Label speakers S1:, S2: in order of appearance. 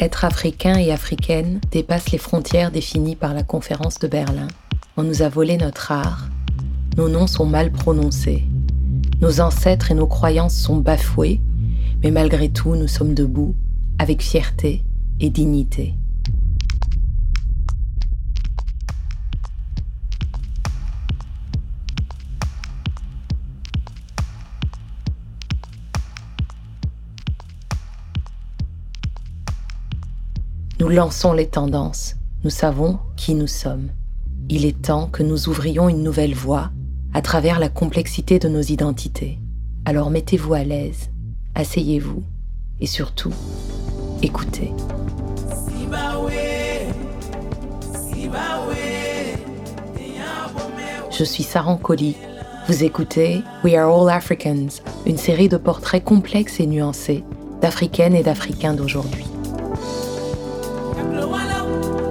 S1: Être africain et africaine dépasse les frontières définies par la conférence de Berlin. On nous a volé notre art. Nos noms sont mal prononcés. Nos ancêtres et nos croyances sont bafoués, mais malgré tout, nous sommes debout, avec fierté et dignité. Nous lançons les tendances, nous savons qui nous sommes. Il est temps que nous ouvrions une nouvelle voie à travers la complexité de nos identités. Alors mettez-vous à l'aise, asseyez-vous et surtout, écoutez. Je suis Saran Colli. Vous écoutez We Are All Africans, une série de portraits complexes et nuancés d'Africaines et d'Africains d'aujourd'hui. blow all out.